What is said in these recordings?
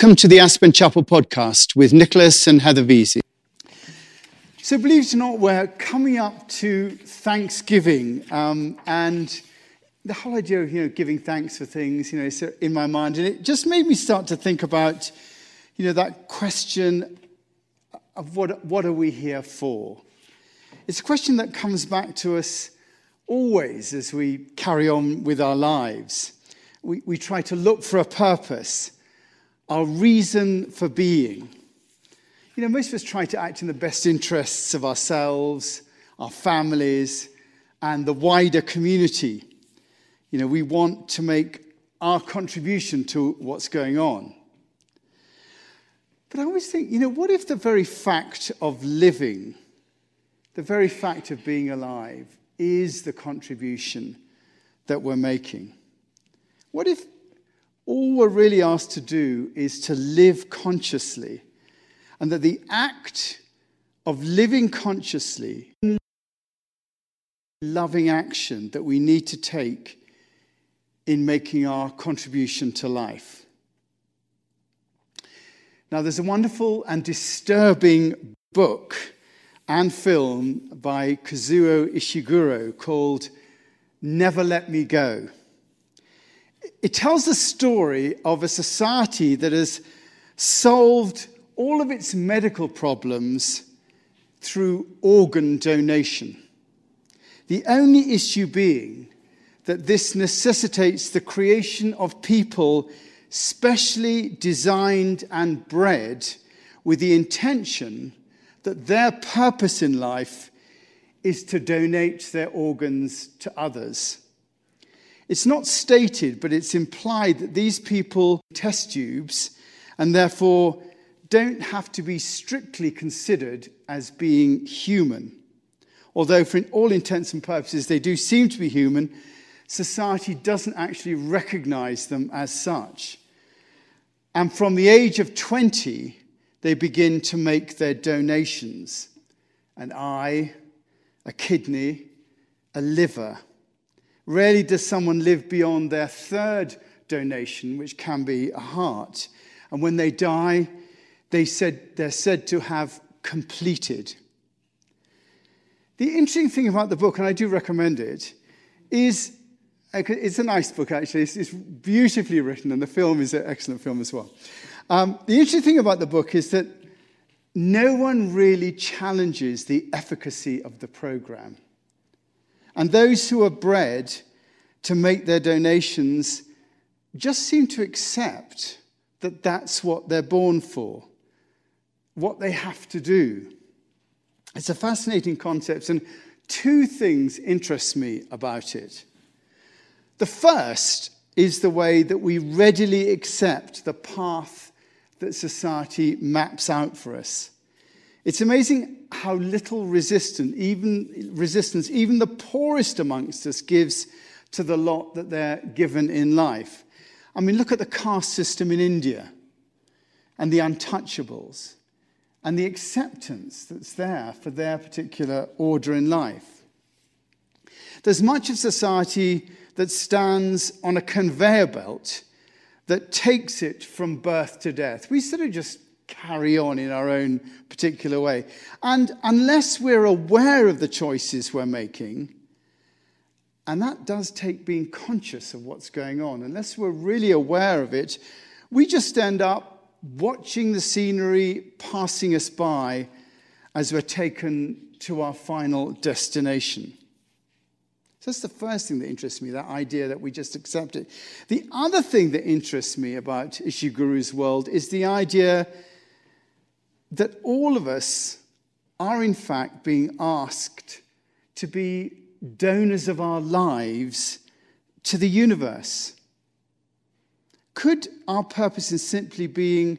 Welcome to the Aspen Chapel podcast with Nicholas and Heather Vesey. So, believe it or not, we're coming up to Thanksgiving, um, and the whole idea of you know giving thanks for things, you know, is in my mind, and it just made me start to think about, you know, that question of what what are we here for? It's a question that comes back to us always as we carry on with our lives. We, we try to look for a purpose, our reason for being. You know, most of us try to act in the best interests of ourselves, our families, and the wider community. You know, we want to make our contribution to what's going on. But I always think, you know, what if the very fact of living, the very fact of being alive, is the contribution that we're making? What if all we're really asked to do is to live consciously, and that the act of living consciously, loving action that we need to take in making our contribution to life? Now, there's a wonderful and disturbing book and film by Kazuo Ishiguro called Never Let Me Go. It tells the story of a society that has solved all of its medical problems through organ donation. The only issue being that this necessitates the creation of people specially designed and bred with the intention that their purpose in life is to donate their organs to others. It's not stated, but it's implied that these people test tubes and therefore don't have to be strictly considered as being human. Although, for all intents and purposes, they do seem to be human, society doesn't actually recognize them as such. And from the age of 20, they begin to make their donations an eye, a kidney, a liver Rarely does someone live beyond their third donation, which can be a heart. And when they die, they said, they're said to have completed. The interesting thing about the book, and I do recommend it, is it's a nice book actually. It's, it's beautifully written, and the film is an excellent film as well. Um, the interesting thing about the book is that no one really challenges the efficacy of the program. And those who are bred to make their donations just seem to accept that that's what they're born for, what they have to do. It's a fascinating concept, and two things interest me about it. The first is the way that we readily accept the path that society maps out for us. It's amazing how little resistance, even resistance, even the poorest amongst us gives to the lot that they're given in life. I mean, look at the caste system in India and the untouchables and the acceptance that's there for their particular order in life. There's much of society that stands on a conveyor belt that takes it from birth to death. We sort of just carry on in our own particular way. And unless we're aware of the choices we're making, and that does take being conscious of what's going on, unless we're really aware of it, we just end up watching the scenery passing us by as we're taken to our final destination. So that's the first thing that interests me, that idea that we just accept it. The other thing that interests me about Ishiguro's world is the idea that all of us are, in fact, being asked to be donors of our lives to the universe. Could our purpose in simply being,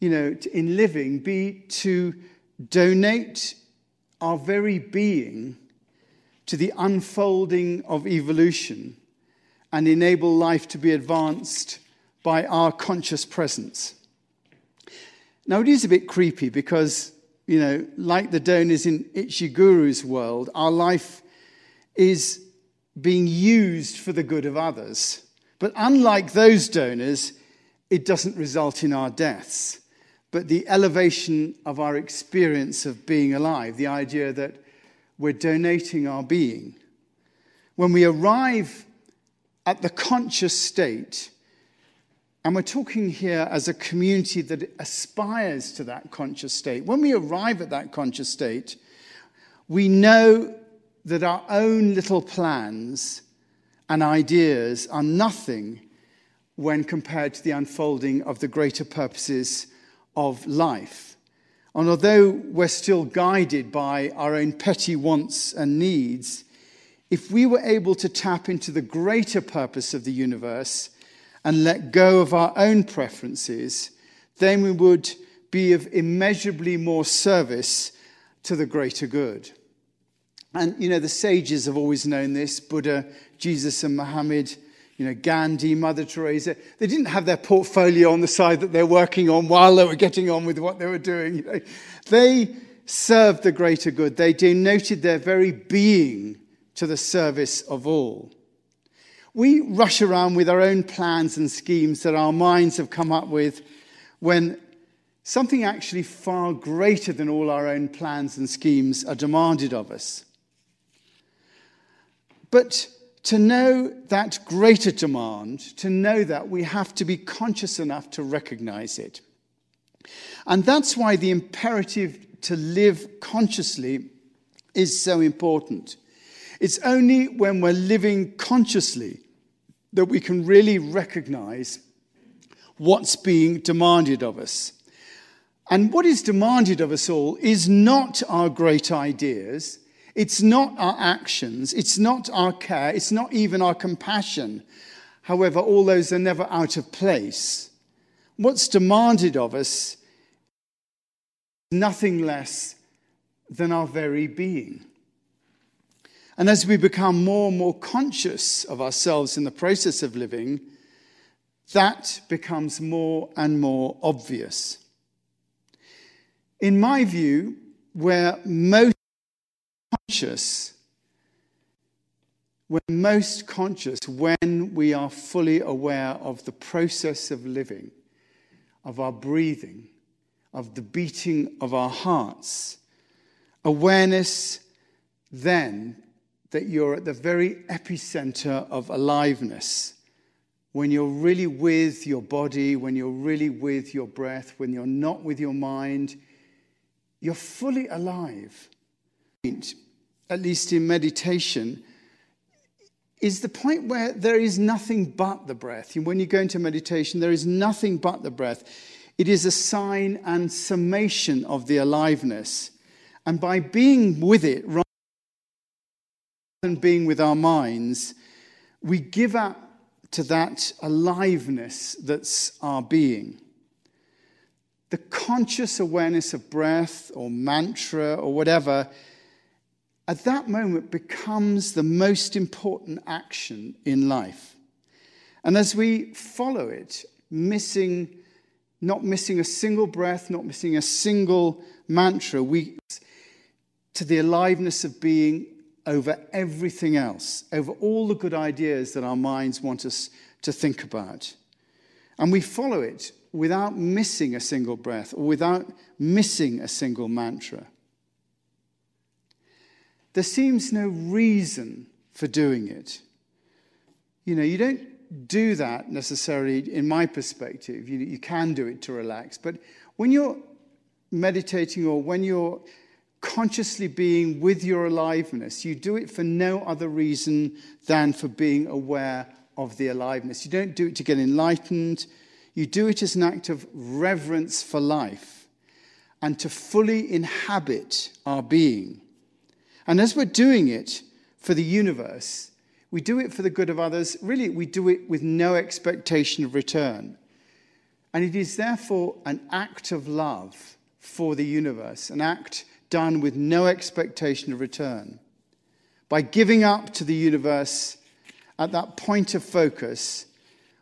you know, in living, be to donate our very being to the unfolding of evolution and enable life to be advanced by our conscious presence? Now, it is a bit creepy because, you know, like the donors in Ishiguro's world, our life is being used for the good of others. But unlike those donors, it doesn't result in our deaths, but the elevation of our experience of being alive, the idea that we're donating our being. When we arrive at the conscious state, and we're talking here as a community that aspires to that conscious state. When we arrive at that conscious state, we know that our own little plans and ideas are nothing when compared to the unfolding of the greater purposes of life. And although we're still guided by our own petty wants and needs, if we were able to tap into the greater purpose of the universe and let go of our own preferences, then we would be of immeasurably more service to the greater good. And, you know, the sages have always known this Buddha, Jesus, and Muhammad, you know, Gandhi, Mother Teresa. They didn't have their portfolio on the side that they're working on while they were getting on with what they were doing. You know. They served the greater good, they denoted their very being to the service of all. We rush around with our own plans and schemes that our minds have come up with when something actually far greater than all our own plans and schemes are demanded of us. But to know that greater demand, to know that, we have to be conscious enough to recognize it. And that's why the imperative to live consciously is so important. It's only when we're living consciously that we can really recognize what's being demanded of us. And what is demanded of us all is not our great ideas, it's not our actions, it's not our care, it's not even our compassion. However, all those are never out of place. What's demanded of us is nothing less than our very being. And as we become more and more conscious of ourselves in the process of living, that becomes more and more obvious. In my view, where most conscious, we're most conscious when we are fully aware of the process of living, of our breathing, of the beating of our hearts. Awareness then that you're at the very epicenter of aliveness. When you're really with your body, when you're really with your breath, when you're not with your mind, you're fully alive at least in meditation, is the point where there is nothing but the breath. When you go into meditation, there is nothing but the breath. It is a sign and summation of the aliveness. And by being with it, than being with our minds, we give up to that aliveness that's our being. The conscious awareness of breath or mantra or whatever at that moment becomes the most important action in life. And as we follow it, missing, not missing a single breath, not missing a single mantra, we to the aliveness of being over everything else, over all the good ideas that our minds want us to think about. And we follow it without missing a single breath or without missing a single mantra there seems no reason for doing it. You know, you don't do that necessarily, in my perspective. You, you can do it to relax. But when you're meditating or when you're consciously being with your aliveness, you do it for no other reason than for being aware of the aliveness. You don't do it to get enlightened, you do it as an act of reverence for life and to fully inhabit our being. And as we're doing it for the universe, we do it for the good of others. Really, we do it with no expectation of return. And it is therefore an act of love for the universe, an act done with no expectation of return. By giving up to the universe at that point of focus,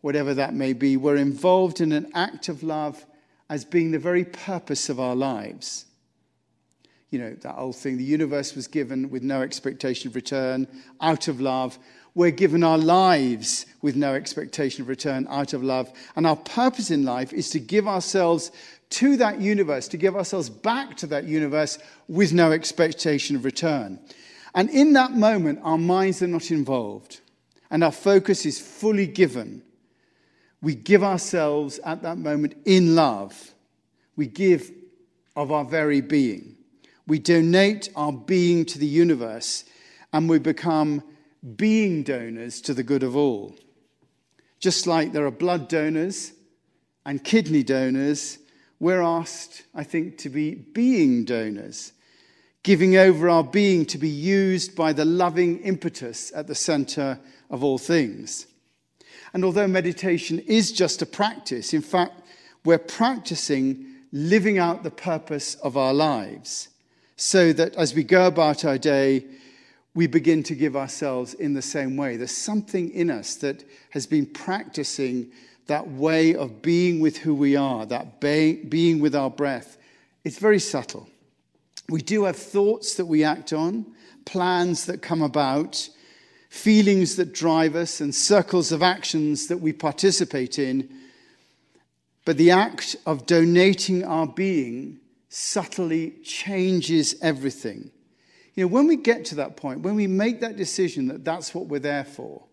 whatever that may be, we're involved in an act of love as being the very purpose of our lives. You know, that old thing the universe was given with no expectation of return, out of love. We're given our lives with no expectation of return, out of love. And our purpose in life is to give ourselves to that universe, to give ourselves back to that universe with no expectation of return. And in that moment, our minds are not involved and our focus is fully given. We give ourselves at that moment in love. We give of our very being. We donate our being to the universe and we become being donors to the good of all. Just like there are blood donors and kidney donors, we're asked, I think, to be being donors, giving over our being to be used by the loving impetus at the center of all things. And although meditation is just a practice, in fact, we're practicing living out the purpose of our lives so that as we go about our day, we begin to give ourselves in the same way. There's something in us that has been practicing that way of being with who we are, that being with our breath. It's very subtle. We do have thoughts that we act on, plans that come about, feelings that drive us, and circles of actions that we participate in. But the act of donating our being subtly changes everything. You know, when we get to that point, when we make that decision that that's what we're there for,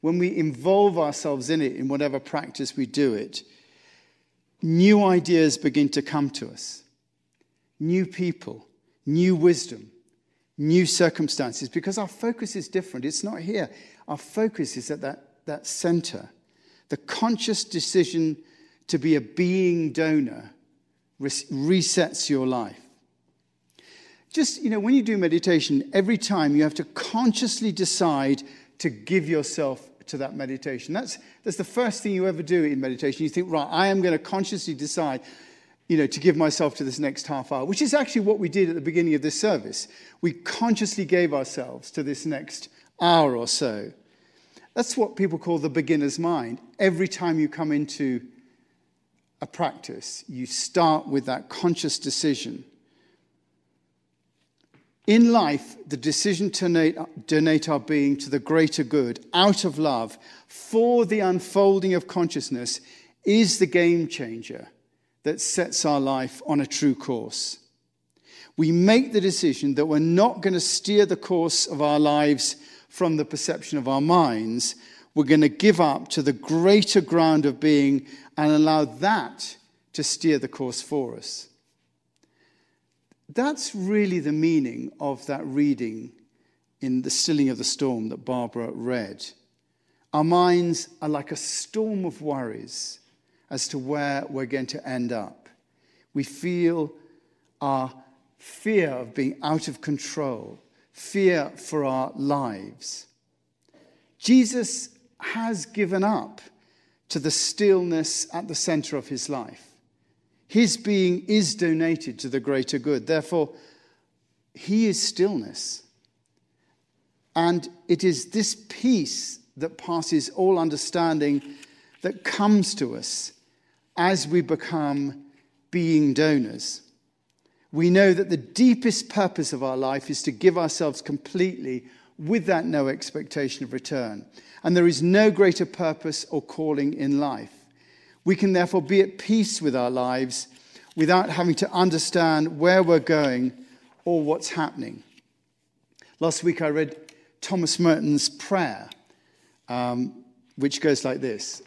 when we involve ourselves in it in whatever practice we do it, new ideas begin to come to us, new people, new wisdom, new circumstances, because our focus is different. It's not here. Our focus is at that, that center. The conscious decision to be a being donor resets your life. Just, you know, when you do meditation, every time you have to consciously decide to give yourself to that meditation. That's, that's the first thing you ever do in meditation. You think, right, I am going to consciously decide, you know, to give myself to this next half hour, which is actually what we did at the beginning of this service. We consciously gave ourselves to this next hour or so. That's what people call the beginner's mind. Every time you come into a practice, you start with that conscious decision in life, the decision to donate our being to the greater good out of love for the unfolding of consciousness is the game changer that sets our life on a true course. We make the decision that we're not going to steer the course of our lives from the perception of our minds. We're going to give up to the greater ground of being and allow that to steer the course for us. That's really the meaning of that reading in The Stilling of the Storm that Barbara read. Our minds are like a storm of worries as to where we're going to end up. We feel our fear of being out of control, fear for our lives. Jesus has given up to the stillness at the center of his life. His being is donated to the greater good. Therefore, he is stillness. And it is this peace that passes all understanding that comes to us as we become being donors. We know that the deepest purpose of our life is to give ourselves completely with that no expectation of return. And there is no greater purpose or calling in life. We can therefore be at peace with our lives without having to understand where we're going or what's happening. Last week I read Thomas Merton's prayer, um, which goes like this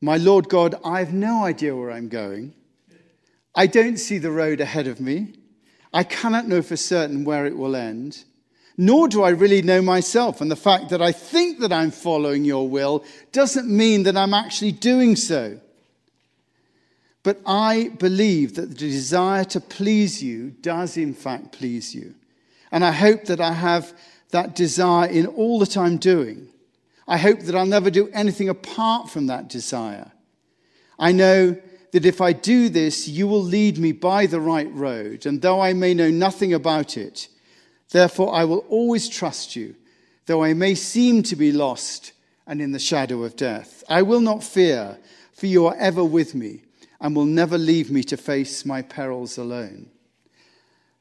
My Lord God, I have no idea where I'm going. I don't see the road ahead of me. I cannot know for certain where it will end nor do I really know myself. And the fact that I think that I'm following your will doesn't mean that I'm actually doing so. But I believe that the desire to please you does, in fact, please you. And I hope that I have that desire in all that I'm doing. I hope that I'll never do anything apart from that desire. I know that if I do this, you will lead me by the right road, and though I may know nothing about it, Therefore, I will always trust you, though I may seem to be lost and in the shadow of death. I will not fear, for you are ever with me and will never leave me to face my perils alone.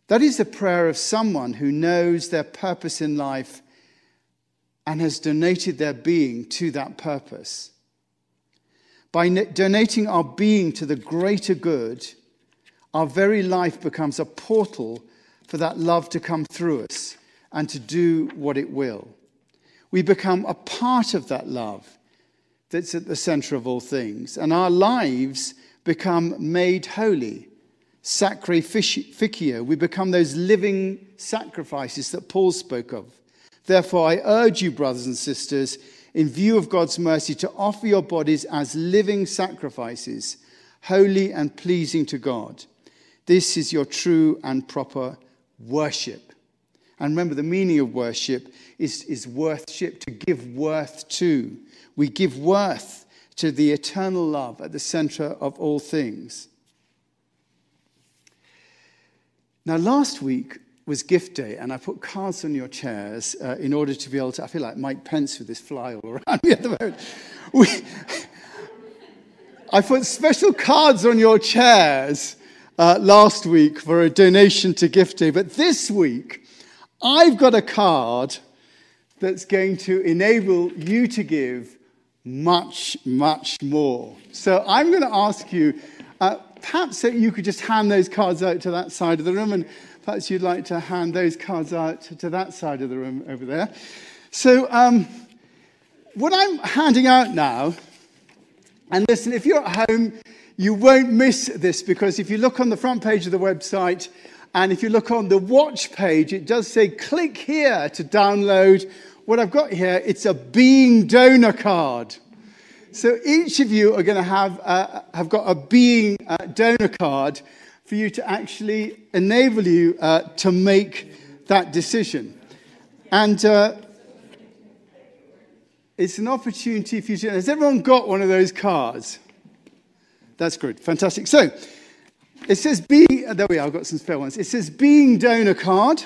That is the prayer of someone who knows their purpose in life and has donated their being to that purpose. By donating our being to the greater good, our very life becomes a portal for that love to come through us and to do what it will. We become a part of that love that's at the center of all things, and our lives become made holy. Sacrificio, we become those living sacrifices that Paul spoke of. Therefore, I urge you, brothers and sisters, in view of God's mercy, to offer your bodies as living sacrifices, holy and pleasing to God. This is your true and proper worship. And remember, the meaning of worship is, is worthship, to give worth to. We give worth to the eternal love at the center of all things. Now, last week was gift day, and I put cards on your chairs uh, in order to be able to. I feel like Mike Pence with this fly all around me at the moment. We, I put special cards on your chairs uh, last week for a donation to gift day, but this week I've got a card that's going to enable you to give much, much more. So I'm going to ask you. Uh, perhaps you could just hand those cards out to that side of the room, and perhaps you'd like to hand those cards out to that side of the room over there. So, um, what I'm handing out now, and listen, if you're at home, you won't miss this because if you look on the front page of the website, and if you look on the watch page, it does say click here to download what I've got here. It's a being donor card. So each of you are going to have, uh, have got a being uh, donor card for you to actually enable you uh, to make that decision. And uh, it's an opportunity for you to. Has everyone got one of those cards? That's good. Fantastic. So it says being, uh, there we are, I've got some spare ones. It says being donor card.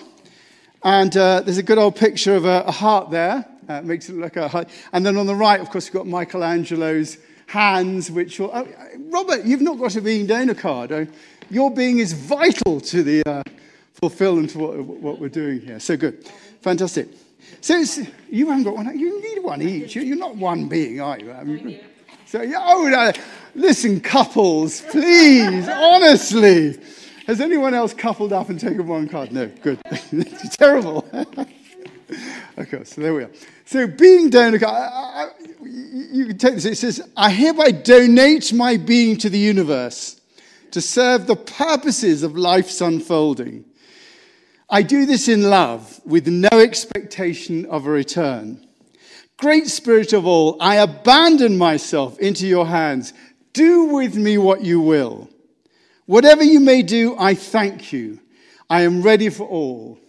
And uh, there's a good old picture of a, a heart there. Uh, makes it look like a hut. And then on the right, of course, we've got Michelangelo's hands, which will. Oh, Robert, you've not got a being donor card. Oh, your being is vital to the uh, fulfillment of what, what, we're doing here. So good. Fantastic. So you haven't got one. You need one each. You're not one being, are you? I mean, so, oh, no. Listen, couples, please, honestly. Has anyone else coupled up and taken one card? No, good. terrible. okay, so there we are. So being donor, you can take this. It says, I hereby donate my being to the universe to serve the purposes of life's unfolding. I do this in love with no expectation of a return. Great Spirit of all, I abandon myself into your hands. Do with me what you will. Whatever you may do, I thank you. I am ready for all.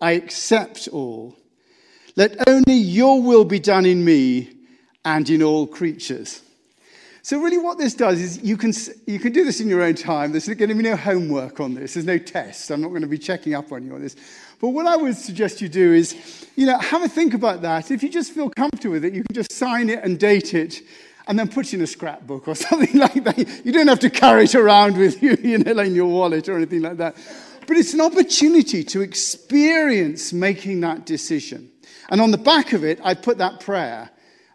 I accept all. Let only your will be done in me and in all creatures. So, really, what this does is you can, you can do this in your own time. There's going to be no homework on this, there's no test. I'm not going to be checking up on you on this. But what I would suggest you do is, you know, have a think about that. If you just feel comfortable with it, you can just sign it and date it and then put it in a scrapbook or something like that. You don't have to carry it around with you, you know, like in your wallet or anything like that. But it's an opportunity to experience making that decision. And on the back of it, I put that prayer.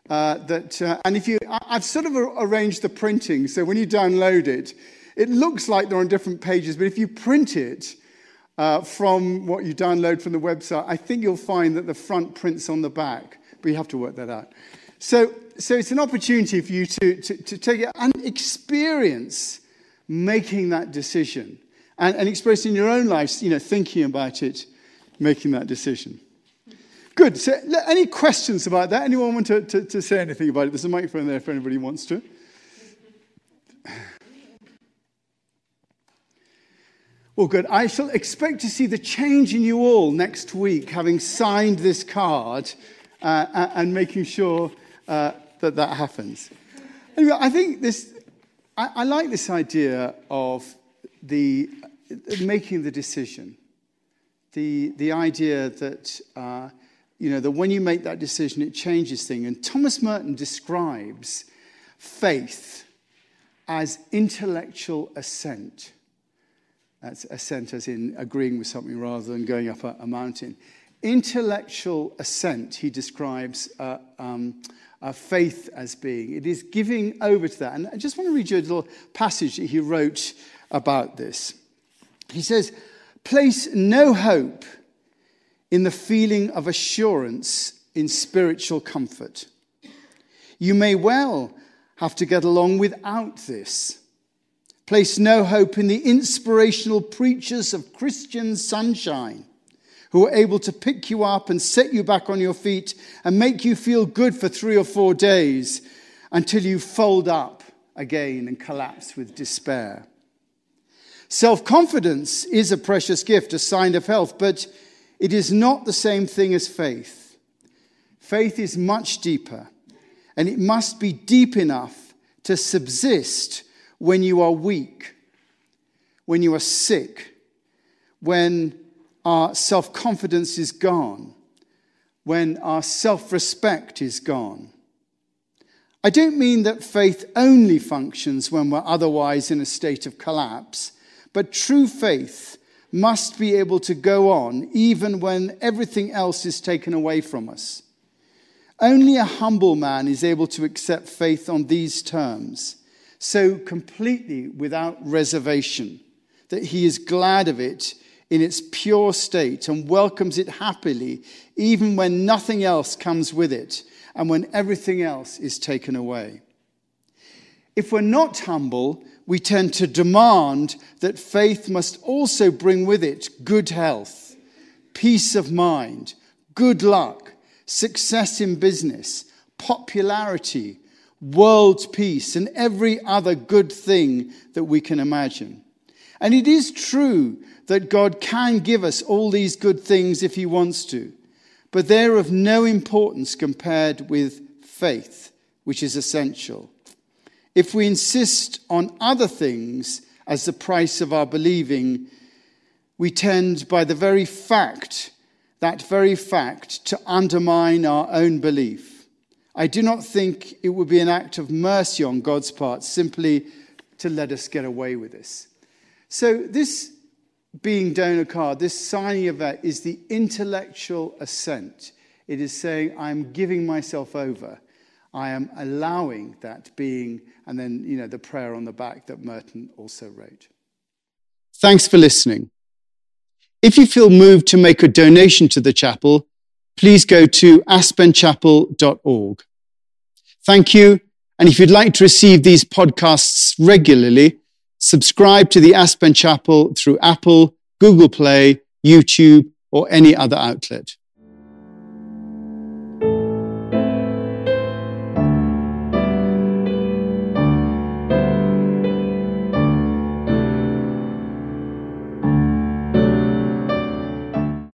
Uh, that, uh, and if you, I've sort of arranged the printing, so when you download it, it looks like they're on different pages, but if you print it uh, from what you download from the website, I think you'll find that the front prints on the back, but you have to work that out. So, so it's an opportunity for you to, to, to take it and experience making that decision and, and expressing your own lives, you know, thinking about it, making that decision. Good. So, any questions about that? Anyone want to, to, to say anything about it? There's a microphone there if anybody wants to. Well, good. I shall expect to see the change in you all next week, having signed this card uh, and making sure uh, that that happens. Anyway, I think this, I, I like this idea of the making the decision. The, the idea that uh, you know, that when you make that decision, it changes things. And Thomas Merton describes faith as intellectual assent. That's assent as in agreeing with something rather than going up a, a mountain. Intellectual assent, he describes uh, um, uh, faith as being. It is giving over to that. And I just want to read you a little passage that he wrote about this. He says, Place no hope in the feeling of assurance in spiritual comfort. You may well have to get along without this. Place no hope in the inspirational preachers of Christian sunshine who are able to pick you up and set you back on your feet and make you feel good for three or four days until you fold up again and collapse with despair. Self confidence is a precious gift, a sign of health, but it is not the same thing as faith. Faith is much deeper, and it must be deep enough to subsist when you are weak, when you are sick, when our self confidence is gone, when our self respect is gone. I don't mean that faith only functions when we're otherwise in a state of collapse, but true faith must be able to go on even when everything else is taken away from us. Only a humble man is able to accept faith on these terms, so completely without reservation that he is glad of it in its pure state and welcomes it happily, even when nothing else comes with it and when everything else is taken away. If we're not humble, we tend to demand that faith must also bring with it good health, peace of mind, good luck, success in business, popularity, world peace, and every other good thing that we can imagine. And it is true that God can give us all these good things if He wants to, but they're of no importance compared with faith, which is essential. If we insist on other things as the price of our believing, we tend, by the very fact, that very fact, to undermine our own belief. I do not think it would be an act of mercy on God's part simply to let us get away with this. So, this being donor card, this signing of that is the intellectual assent. It is saying, I'm giving myself over. I am allowing that being, and then, you know, the prayer on the back that Merton also wrote. Thanks for listening. If you feel moved to make a donation to the chapel, please go to aspenchapel.org. Thank you. And if you'd like to receive these podcasts regularly, subscribe to the Aspen Chapel through Apple, Google Play, YouTube, or any other outlet.